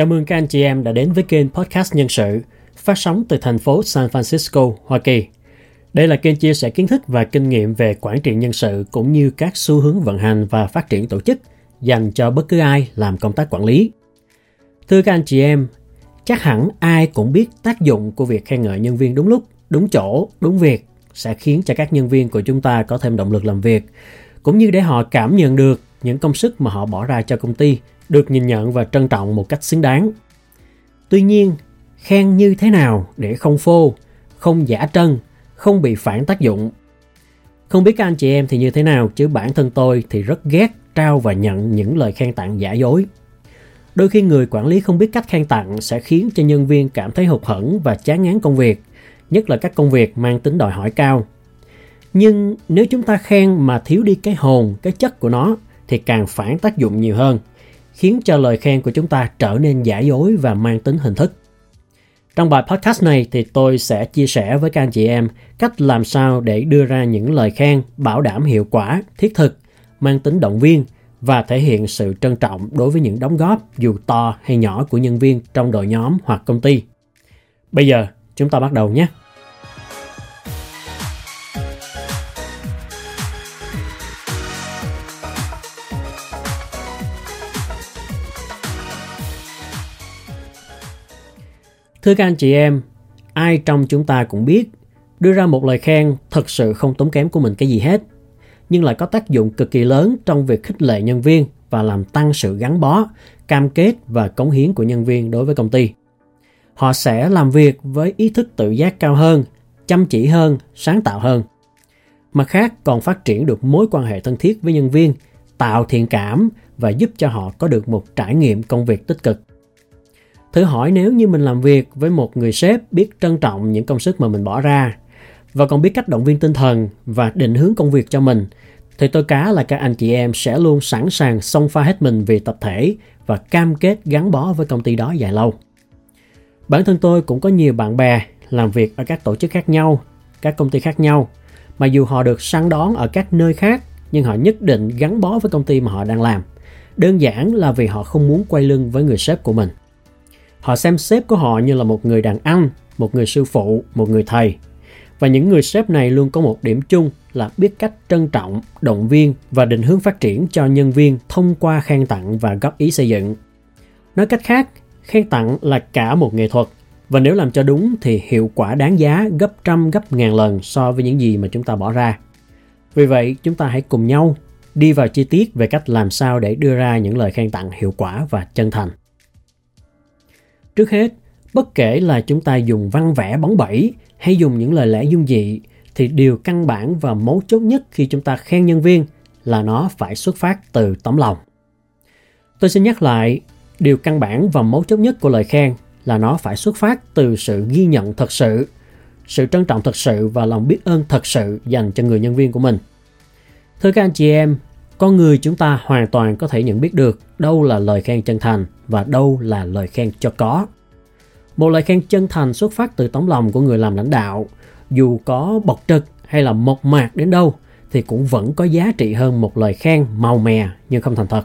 Chào mừng các anh chị em đã đến với kênh Podcast Nhân sự, phát sóng từ thành phố San Francisco, Hoa Kỳ. Đây là kênh chia sẻ kiến thức và kinh nghiệm về quản trị nhân sự cũng như các xu hướng vận hành và phát triển tổ chức dành cho bất cứ ai làm công tác quản lý. Thưa các anh chị em, chắc hẳn ai cũng biết tác dụng của việc khen ngợi nhân viên đúng lúc, đúng chỗ, đúng việc sẽ khiến cho các nhân viên của chúng ta có thêm động lực làm việc, cũng như để họ cảm nhận được những công sức mà họ bỏ ra cho công ty được nhìn nhận và trân trọng một cách xứng đáng. Tuy nhiên, khen như thế nào để không phô, không giả trân, không bị phản tác dụng? Không biết các anh chị em thì như thế nào chứ bản thân tôi thì rất ghét trao và nhận những lời khen tặng giả dối. Đôi khi người quản lý không biết cách khen tặng sẽ khiến cho nhân viên cảm thấy hụt hẫng và chán ngán công việc, nhất là các công việc mang tính đòi hỏi cao. Nhưng nếu chúng ta khen mà thiếu đi cái hồn, cái chất của nó thì càng phản tác dụng nhiều hơn, khiến cho lời khen của chúng ta trở nên giả dối và mang tính hình thức. Trong bài podcast này thì tôi sẽ chia sẻ với các anh chị em cách làm sao để đưa ra những lời khen bảo đảm hiệu quả, thiết thực, mang tính động viên và thể hiện sự trân trọng đối với những đóng góp dù to hay nhỏ của nhân viên trong đội nhóm hoặc công ty. Bây giờ, chúng ta bắt đầu nhé. Thưa các anh chị em, ai trong chúng ta cũng biết đưa ra một lời khen thật sự không tốn kém của mình cái gì hết, nhưng lại có tác dụng cực kỳ lớn trong việc khích lệ nhân viên và làm tăng sự gắn bó, cam kết và cống hiến của nhân viên đối với công ty. Họ sẽ làm việc với ý thức tự giác cao hơn, chăm chỉ hơn, sáng tạo hơn. Mặt khác còn phát triển được mối quan hệ thân thiết với nhân viên, tạo thiện cảm và giúp cho họ có được một trải nghiệm công việc tích cực. Thử hỏi nếu như mình làm việc với một người sếp biết trân trọng những công sức mà mình bỏ ra và còn biết cách động viên tinh thần và định hướng công việc cho mình thì tôi cá là các anh chị em sẽ luôn sẵn sàng xông pha hết mình vì tập thể và cam kết gắn bó với công ty đó dài lâu. Bản thân tôi cũng có nhiều bạn bè làm việc ở các tổ chức khác nhau, các công ty khác nhau mà dù họ được săn đón ở các nơi khác nhưng họ nhất định gắn bó với công ty mà họ đang làm. Đơn giản là vì họ không muốn quay lưng với người sếp của mình. Họ xem sếp của họ như là một người đàn ông, một người sư phụ, một người thầy. Và những người sếp này luôn có một điểm chung là biết cách trân trọng, động viên và định hướng phát triển cho nhân viên thông qua khen tặng và góp ý xây dựng. Nói cách khác, khen tặng là cả một nghệ thuật và nếu làm cho đúng thì hiệu quả đáng giá gấp trăm gấp ngàn lần so với những gì mà chúng ta bỏ ra. Vì vậy, chúng ta hãy cùng nhau đi vào chi tiết về cách làm sao để đưa ra những lời khen tặng hiệu quả và chân thành. Trước hết, bất kể là chúng ta dùng văn vẽ bóng bẩy hay dùng những lời lẽ dung dị thì điều căn bản và mấu chốt nhất khi chúng ta khen nhân viên là nó phải xuất phát từ tấm lòng. Tôi xin nhắc lại, điều căn bản và mấu chốt nhất của lời khen là nó phải xuất phát từ sự ghi nhận thật sự, sự trân trọng thật sự và lòng biết ơn thật sự dành cho người nhân viên của mình. Thưa các anh chị em, con người chúng ta hoàn toàn có thể nhận biết được đâu là lời khen chân thành và đâu là lời khen cho có. Một lời khen chân thành xuất phát từ tấm lòng của người làm lãnh đạo, dù có bộc trực hay là mộc mạc đến đâu thì cũng vẫn có giá trị hơn một lời khen màu mè nhưng không thành thật.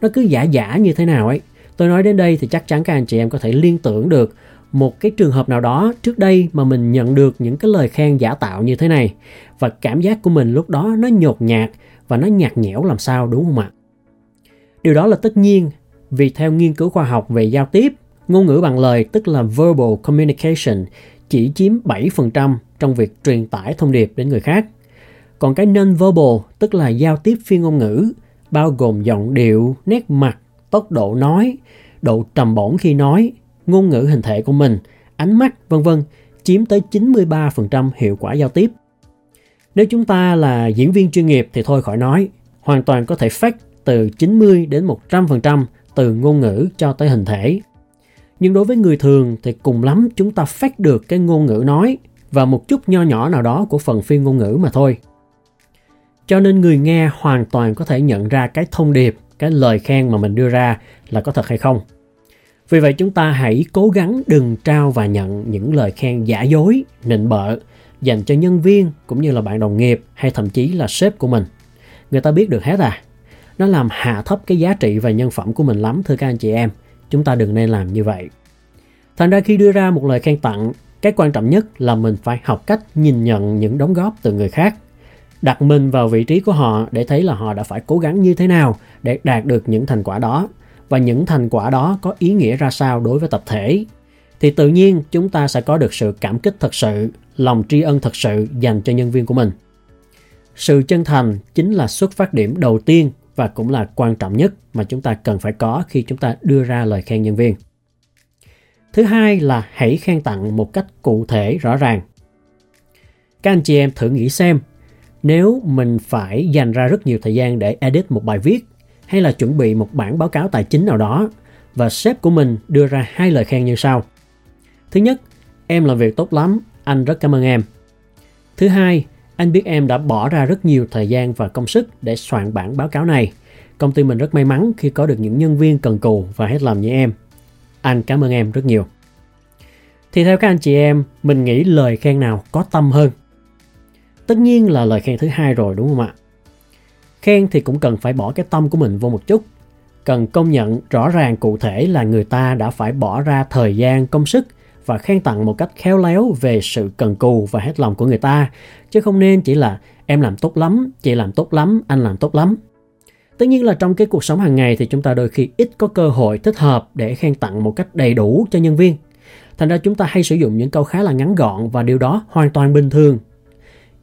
Nó cứ giả giả như thế nào ấy. Tôi nói đến đây thì chắc chắn các anh chị em có thể liên tưởng được một cái trường hợp nào đó trước đây mà mình nhận được những cái lời khen giả tạo như thế này và cảm giác của mình lúc đó nó nhột nhạt và nó nhạt nhẽo làm sao đúng không ạ? Điều đó là tất nhiên vì theo nghiên cứu khoa học về giao tiếp, ngôn ngữ bằng lời tức là verbal communication chỉ chiếm 7% trong việc truyền tải thông điệp đến người khác. Còn cái non-verbal tức là giao tiếp phi ngôn ngữ, bao gồm giọng điệu, nét mặt, tốc độ nói, độ trầm bổng khi nói, ngôn ngữ hình thể của mình, ánh mắt, vân vân, chiếm tới 93% hiệu quả giao tiếp. Nếu chúng ta là diễn viên chuyên nghiệp thì thôi khỏi nói, hoàn toàn có thể fake từ 90 đến 100% từ ngôn ngữ cho tới hình thể. Nhưng đối với người thường thì cùng lắm chúng ta fake được cái ngôn ngữ nói và một chút nho nhỏ nào đó của phần phi ngôn ngữ mà thôi. Cho nên người nghe hoàn toàn có thể nhận ra cái thông điệp, cái lời khen mà mình đưa ra là có thật hay không. Vì vậy chúng ta hãy cố gắng đừng trao và nhận những lời khen giả dối, nịnh bợ dành cho nhân viên cũng như là bạn đồng nghiệp hay thậm chí là sếp của mình. Người ta biết được hết à. Nó làm hạ thấp cái giá trị và nhân phẩm của mình lắm thưa các anh chị em. chúng ta đừng nên làm như vậy. Thành ra khi đưa ra một lời khen tặng, cái quan trọng nhất là mình phải học cách nhìn nhận những đóng góp từ người khác đặt mình vào vị trí của họ để thấy là họ đã phải cố gắng như thế nào để đạt được những thành quả đó và những thành quả đó có ý nghĩa ra sao đối với tập thể thì tự nhiên chúng ta sẽ có được sự cảm kích thật sự, lòng tri ân thật sự dành cho nhân viên của mình. Sự chân thành chính là xuất phát điểm đầu tiên và cũng là quan trọng nhất mà chúng ta cần phải có khi chúng ta đưa ra lời khen nhân viên. Thứ hai là hãy khen tặng một cách cụ thể, rõ ràng. Các anh chị em thử nghĩ xem, nếu mình phải dành ra rất nhiều thời gian để edit một bài viết hay là chuẩn bị một bản báo cáo tài chính nào đó và sếp của mình đưa ra hai lời khen như sau. Thứ nhất, em làm việc tốt lắm, anh rất cảm ơn em. Thứ hai, anh biết em đã bỏ ra rất nhiều thời gian và công sức để soạn bản báo cáo này. Công ty mình rất may mắn khi có được những nhân viên cần cù và hết lòng như em. Anh cảm ơn em rất nhiều. Thì theo các anh chị em, mình nghĩ lời khen nào có tâm hơn Tất nhiên là lời khen thứ hai rồi đúng không ạ? Khen thì cũng cần phải bỏ cái tâm của mình vô một chút. Cần công nhận rõ ràng cụ thể là người ta đã phải bỏ ra thời gian, công sức và khen tặng một cách khéo léo về sự cần cù và hết lòng của người ta. Chứ không nên chỉ là em làm tốt lắm, chị làm tốt lắm, anh làm tốt lắm. Tất nhiên là trong cái cuộc sống hàng ngày thì chúng ta đôi khi ít có cơ hội thích hợp để khen tặng một cách đầy đủ cho nhân viên. Thành ra chúng ta hay sử dụng những câu khá là ngắn gọn và điều đó hoàn toàn bình thường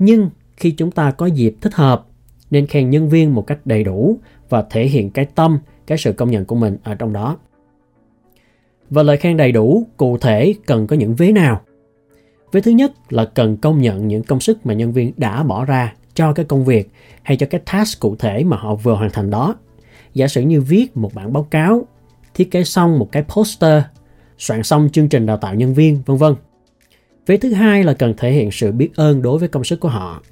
nhưng khi chúng ta có dịp thích hợp nên khen nhân viên một cách đầy đủ và thể hiện cái tâm, cái sự công nhận của mình ở trong đó. Và lời khen đầy đủ, cụ thể cần có những vế nào? Vế thứ nhất là cần công nhận những công sức mà nhân viên đã bỏ ra cho cái công việc hay cho cái task cụ thể mà họ vừa hoàn thành đó. Giả sử như viết một bản báo cáo, thiết kế xong một cái poster, soạn xong chương trình đào tạo nhân viên, vân vân. Vế thứ hai là cần thể hiện sự biết ơn đối với công sức của họ.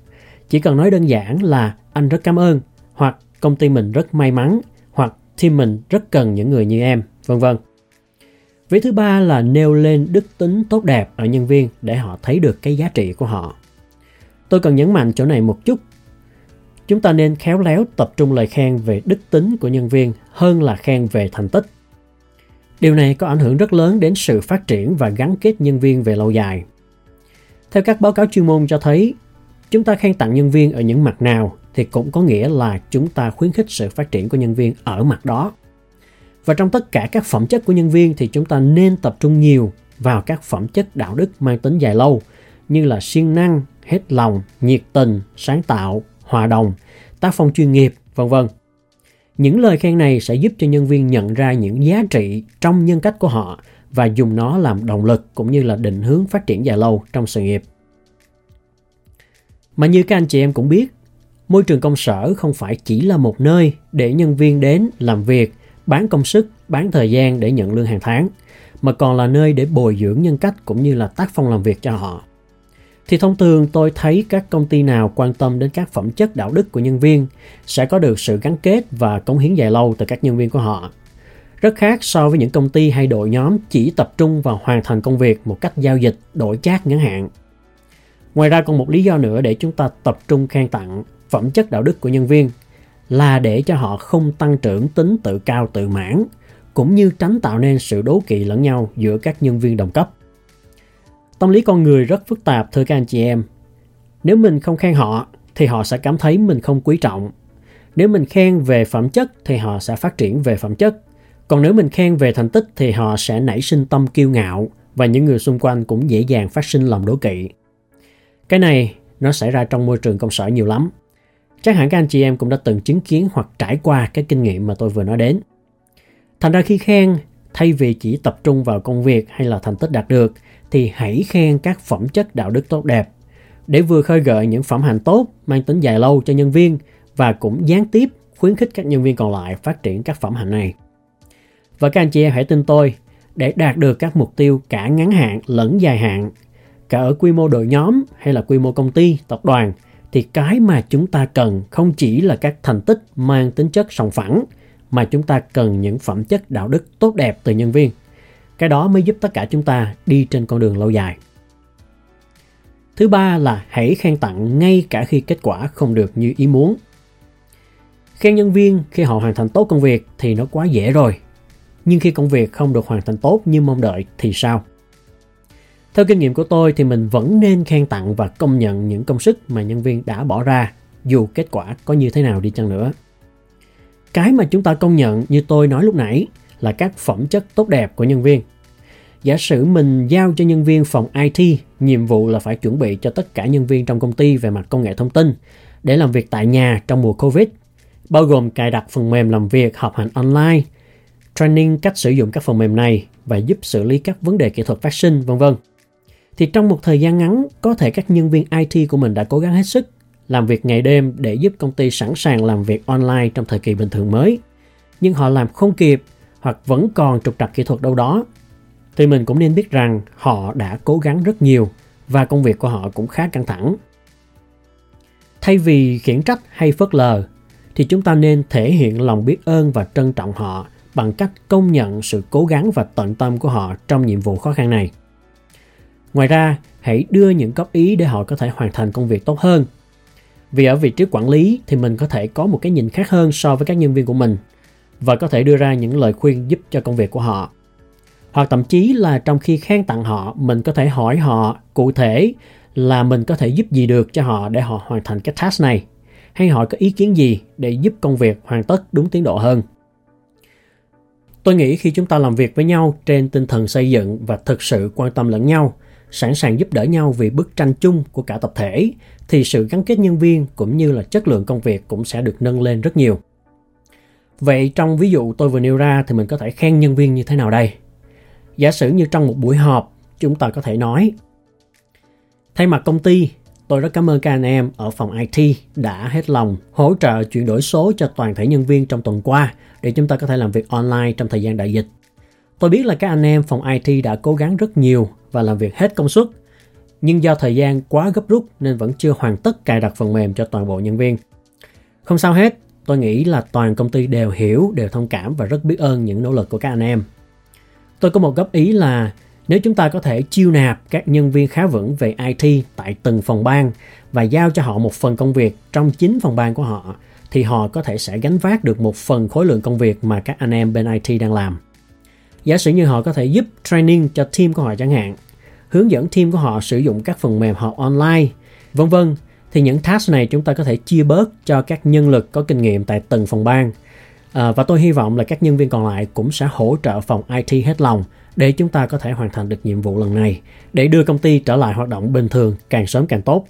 Chỉ cần nói đơn giản là anh rất cảm ơn, hoặc công ty mình rất may mắn, hoặc team mình rất cần những người như em, vân vân. Vế thứ ba là nêu lên đức tính tốt đẹp ở nhân viên để họ thấy được cái giá trị của họ. Tôi cần nhấn mạnh chỗ này một chút. Chúng ta nên khéo léo tập trung lời khen về đức tính của nhân viên hơn là khen về thành tích. Điều này có ảnh hưởng rất lớn đến sự phát triển và gắn kết nhân viên về lâu dài. Theo các báo cáo chuyên môn cho thấy, chúng ta khen tặng nhân viên ở những mặt nào thì cũng có nghĩa là chúng ta khuyến khích sự phát triển của nhân viên ở mặt đó. Và trong tất cả các phẩm chất của nhân viên thì chúng ta nên tập trung nhiều vào các phẩm chất đạo đức mang tính dài lâu như là siêng năng, hết lòng, nhiệt tình, sáng tạo, hòa đồng, tác phong chuyên nghiệp, vân vân. Những lời khen này sẽ giúp cho nhân viên nhận ra những giá trị trong nhân cách của họ và dùng nó làm động lực cũng như là định hướng phát triển dài lâu trong sự nghiệp. Mà như các anh chị em cũng biết, môi trường công sở không phải chỉ là một nơi để nhân viên đến làm việc, bán công sức, bán thời gian để nhận lương hàng tháng, mà còn là nơi để bồi dưỡng nhân cách cũng như là tác phong làm việc cho họ. Thì thông thường tôi thấy các công ty nào quan tâm đến các phẩm chất đạo đức của nhân viên sẽ có được sự gắn kết và cống hiến dài lâu từ các nhân viên của họ rất khác so với những công ty hay đội nhóm chỉ tập trung vào hoàn thành công việc một cách giao dịch đổi chác ngắn hạn. Ngoài ra còn một lý do nữa để chúng ta tập trung khen tặng phẩm chất đạo đức của nhân viên là để cho họ không tăng trưởng tính tự cao tự mãn, cũng như tránh tạo nên sự đố kỵ lẫn nhau giữa các nhân viên đồng cấp. Tâm lý con người rất phức tạp, thưa các anh chị em. Nếu mình không khen họ, thì họ sẽ cảm thấy mình không quý trọng. Nếu mình khen về phẩm chất, thì họ sẽ phát triển về phẩm chất còn nếu mình khen về thành tích, thì họ sẽ nảy sinh tâm kiêu ngạo và những người xung quanh cũng dễ dàng phát sinh lòng đố kỵ. Cái này, nó xảy ra trong môi trường công sở nhiều lắm. Chắc hẳn các anh chị em cũng đã từng chứng kiến hoặc trải qua cái kinh nghiệm mà tôi vừa nói đến. Thành ra khi khen, thay vì chỉ tập trung vào công việc hay là thành tích đạt được, thì hãy khen các phẩm chất đạo đức tốt đẹp để vừa khơi gợi những phẩm hành tốt mang tính dài lâu cho nhân viên và cũng gián tiếp khuyến khích các nhân viên còn lại phát triển các phẩm hạnh này. Và các anh chị em hãy tin tôi, để đạt được các mục tiêu cả ngắn hạn lẫn dài hạn, cả ở quy mô đội nhóm hay là quy mô công ty, tập đoàn, thì cái mà chúng ta cần không chỉ là các thành tích mang tính chất sòng phẳng, mà chúng ta cần những phẩm chất đạo đức tốt đẹp từ nhân viên. Cái đó mới giúp tất cả chúng ta đi trên con đường lâu dài. Thứ ba là hãy khen tặng ngay cả khi kết quả không được như ý muốn. Khen nhân viên khi họ hoàn thành tốt công việc thì nó quá dễ rồi, nhưng khi công việc không được hoàn thành tốt như mong đợi thì sao? Theo kinh nghiệm của tôi thì mình vẫn nên khen tặng và công nhận những công sức mà nhân viên đã bỏ ra dù kết quả có như thế nào đi chăng nữa. Cái mà chúng ta công nhận như tôi nói lúc nãy là các phẩm chất tốt đẹp của nhân viên. Giả sử mình giao cho nhân viên phòng IT nhiệm vụ là phải chuẩn bị cho tất cả nhân viên trong công ty về mặt công nghệ thông tin để làm việc tại nhà trong mùa Covid, bao gồm cài đặt phần mềm làm việc, học hành online, training cách sử dụng các phần mềm này và giúp xử lý các vấn đề kỹ thuật phát sinh, vân vân. Thì trong một thời gian ngắn, có thể các nhân viên IT của mình đã cố gắng hết sức làm việc ngày đêm để giúp công ty sẵn sàng làm việc online trong thời kỳ bình thường mới. Nhưng họ làm không kịp hoặc vẫn còn trục trặc kỹ thuật đâu đó thì mình cũng nên biết rằng họ đã cố gắng rất nhiều và công việc của họ cũng khá căng thẳng. Thay vì khiển trách hay phớt lờ thì chúng ta nên thể hiện lòng biết ơn và trân trọng họ bằng cách công nhận sự cố gắng và tận tâm của họ trong nhiệm vụ khó khăn này. Ngoài ra, hãy đưa những góp ý để họ có thể hoàn thành công việc tốt hơn. Vì ở vị trí quản lý thì mình có thể có một cái nhìn khác hơn so với các nhân viên của mình và có thể đưa ra những lời khuyên giúp cho công việc của họ. Hoặc thậm chí là trong khi khen tặng họ, mình có thể hỏi họ cụ thể là mình có thể giúp gì được cho họ để họ hoàn thành cái task này hay họ có ý kiến gì để giúp công việc hoàn tất đúng tiến độ hơn. Tôi nghĩ khi chúng ta làm việc với nhau trên tinh thần xây dựng và thực sự quan tâm lẫn nhau, sẵn sàng giúp đỡ nhau vì bức tranh chung của cả tập thể thì sự gắn kết nhân viên cũng như là chất lượng công việc cũng sẽ được nâng lên rất nhiều. Vậy trong ví dụ tôi vừa nêu ra thì mình có thể khen nhân viên như thế nào đây? Giả sử như trong một buổi họp, chúng ta có thể nói Thay mặt công ty, tôi rất cảm ơn các anh em ở phòng IT đã hết lòng hỗ trợ chuyển đổi số cho toàn thể nhân viên trong tuần qua để chúng ta có thể làm việc online trong thời gian đại dịch. Tôi biết là các anh em phòng IT đã cố gắng rất nhiều và làm việc hết công suất, nhưng do thời gian quá gấp rút nên vẫn chưa hoàn tất cài đặt phần mềm cho toàn bộ nhân viên. Không sao hết, tôi nghĩ là toàn công ty đều hiểu, đều thông cảm và rất biết ơn những nỗ lực của các anh em. Tôi có một góp ý là nếu chúng ta có thể chiêu nạp các nhân viên khá vững về IT tại từng phòng ban và giao cho họ một phần công việc trong chính phòng ban của họ thì họ có thể sẽ gánh vác được một phần khối lượng công việc mà các anh em bên IT đang làm. Giả sử như họ có thể giúp training cho team của họ chẳng hạn, hướng dẫn team của họ sử dụng các phần mềm học online, vân vân thì những task này chúng ta có thể chia bớt cho các nhân lực có kinh nghiệm tại từng phòng ban. À, và tôi hy vọng là các nhân viên còn lại cũng sẽ hỗ trợ phòng IT hết lòng để chúng ta có thể hoàn thành được nhiệm vụ lần này để đưa công ty trở lại hoạt động bình thường càng sớm càng tốt.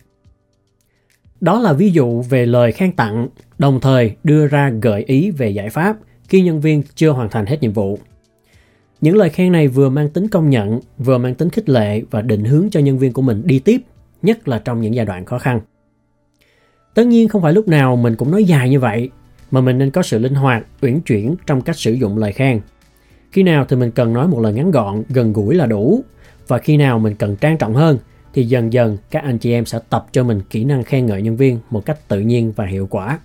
Đó là ví dụ về lời khen tặng, đồng thời đưa ra gợi ý về giải pháp khi nhân viên chưa hoàn thành hết nhiệm vụ. Những lời khen này vừa mang tính công nhận, vừa mang tính khích lệ và định hướng cho nhân viên của mình đi tiếp, nhất là trong những giai đoạn khó khăn. Tất nhiên không phải lúc nào mình cũng nói dài như vậy, mà mình nên có sự linh hoạt, uyển chuyển trong cách sử dụng lời khen. Khi nào thì mình cần nói một lời ngắn gọn, gần gũi là đủ, và khi nào mình cần trang trọng hơn thì dần dần các anh chị em sẽ tập cho mình kỹ năng khen ngợi nhân viên một cách tự nhiên và hiệu quả.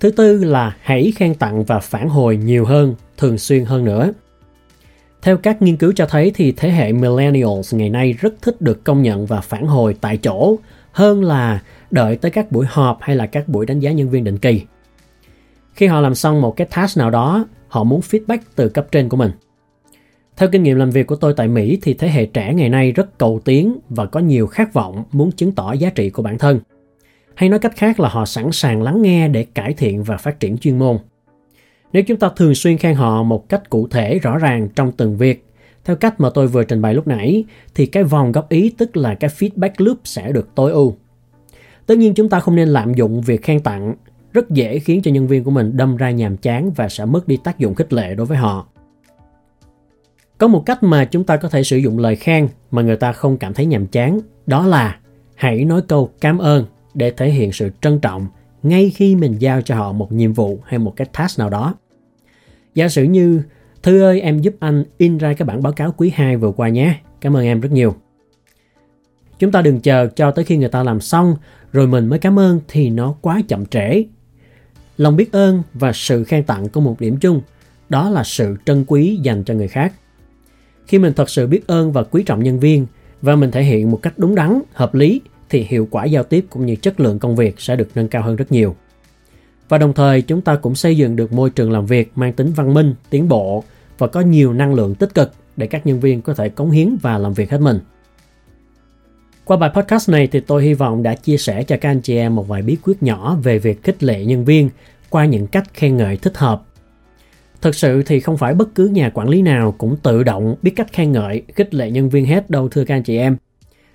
Thứ tư là hãy khen tặng và phản hồi nhiều hơn, thường xuyên hơn nữa. Theo các nghiên cứu cho thấy thì thế hệ millennials ngày nay rất thích được công nhận và phản hồi tại chỗ hơn là đợi tới các buổi họp hay là các buổi đánh giá nhân viên định kỳ. Khi họ làm xong một cái task nào đó, họ muốn feedback từ cấp trên của mình. Theo kinh nghiệm làm việc của tôi tại Mỹ thì thế hệ trẻ ngày nay rất cầu tiến và có nhiều khát vọng muốn chứng tỏ giá trị của bản thân. Hay nói cách khác là họ sẵn sàng lắng nghe để cải thiện và phát triển chuyên môn. Nếu chúng ta thường xuyên khen họ một cách cụ thể rõ ràng trong từng việc, theo cách mà tôi vừa trình bày lúc nãy, thì cái vòng góp ý tức là cái feedback loop sẽ được tối ưu. Tất nhiên chúng ta không nên lạm dụng việc khen tặng, rất dễ khiến cho nhân viên của mình đâm ra nhàm chán và sẽ mất đi tác dụng khích lệ đối với họ. Có một cách mà chúng ta có thể sử dụng lời khen mà người ta không cảm thấy nhàm chán, đó là hãy nói câu cảm ơn để thể hiện sự trân trọng ngay khi mình giao cho họ một nhiệm vụ hay một cái task nào đó. Giả sử như Thư ơi em giúp anh in ra cái bản báo cáo quý 2 vừa qua nhé. Cảm ơn em rất nhiều. Chúng ta đừng chờ cho tới khi người ta làm xong rồi mình mới cảm ơn thì nó quá chậm trễ. Lòng biết ơn và sự khen tặng có một điểm chung, đó là sự trân quý dành cho người khác. Khi mình thật sự biết ơn và quý trọng nhân viên và mình thể hiện một cách đúng đắn, hợp lý thì hiệu quả giao tiếp cũng như chất lượng công việc sẽ được nâng cao hơn rất nhiều. Và đồng thời chúng ta cũng xây dựng được môi trường làm việc mang tính văn minh, tiến bộ và có nhiều năng lượng tích cực để các nhân viên có thể cống hiến và làm việc hết mình. Qua bài podcast này thì tôi hy vọng đã chia sẻ cho các anh chị em một vài bí quyết nhỏ về việc khích lệ nhân viên qua những cách khen ngợi thích hợp. Thực sự thì không phải bất cứ nhà quản lý nào cũng tự động biết cách khen ngợi, khích lệ nhân viên hết đâu thưa các anh chị em.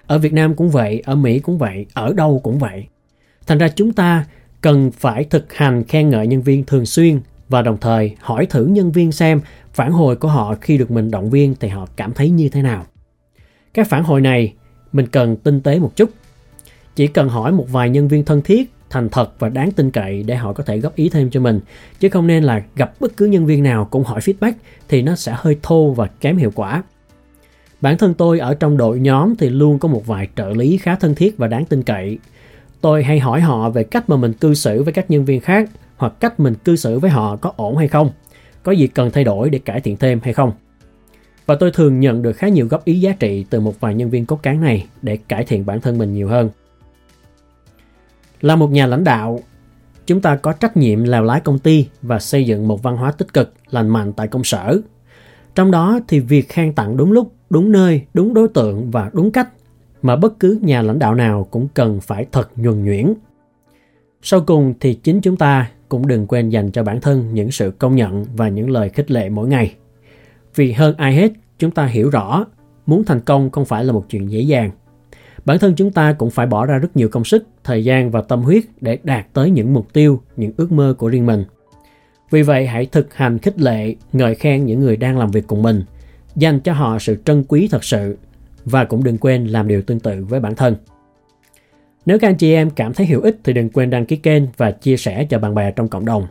Ở Việt Nam cũng vậy, ở Mỹ cũng vậy, ở đâu cũng vậy. Thành ra chúng ta cần phải thực hành khen ngợi nhân viên thường xuyên và đồng thời hỏi thử nhân viên xem phản hồi của họ khi được mình động viên thì họ cảm thấy như thế nào. Các phản hồi này mình cần tinh tế một chút. Chỉ cần hỏi một vài nhân viên thân thiết, thành thật và đáng tin cậy để họ có thể góp ý thêm cho mình. Chứ không nên là gặp bất cứ nhân viên nào cũng hỏi feedback thì nó sẽ hơi thô và kém hiệu quả. Bản thân tôi ở trong đội nhóm thì luôn có một vài trợ lý khá thân thiết và đáng tin cậy. Tôi hay hỏi họ về cách mà mình cư xử với các nhân viên khác hoặc cách mình cư xử với họ có ổn hay không, có gì cần thay đổi để cải thiện thêm hay không. Và tôi thường nhận được khá nhiều góp ý giá trị từ một vài nhân viên cốt cán này để cải thiện bản thân mình nhiều hơn. Là một nhà lãnh đạo, chúng ta có trách nhiệm lèo lái công ty và xây dựng một văn hóa tích cực, lành mạnh tại công sở. Trong đó thì việc khen tặng đúng lúc, đúng nơi, đúng đối tượng và đúng cách mà bất cứ nhà lãnh đạo nào cũng cần phải thật nhuần nhuyễn. Sau cùng thì chính chúng ta cũng đừng quên dành cho bản thân những sự công nhận và những lời khích lệ mỗi ngày. Vì hơn ai hết, chúng ta hiểu rõ muốn thành công không phải là một chuyện dễ dàng. Bản thân chúng ta cũng phải bỏ ra rất nhiều công sức, thời gian và tâm huyết để đạt tới những mục tiêu, những ước mơ của riêng mình. Vì vậy hãy thực hành khích lệ, ngợi khen những người đang làm việc cùng mình, dành cho họ sự trân quý thật sự và cũng đừng quên làm điều tương tự với bản thân. Nếu các anh chị em cảm thấy hữu ích thì đừng quên đăng ký kênh và chia sẻ cho bạn bè trong cộng đồng.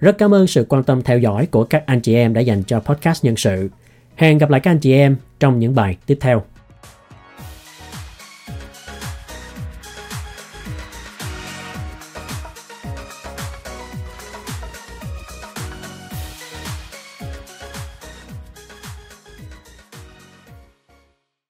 Rất cảm ơn sự quan tâm theo dõi của các anh chị em đã dành cho podcast nhân sự. Hẹn gặp lại các anh chị em trong những bài tiếp theo.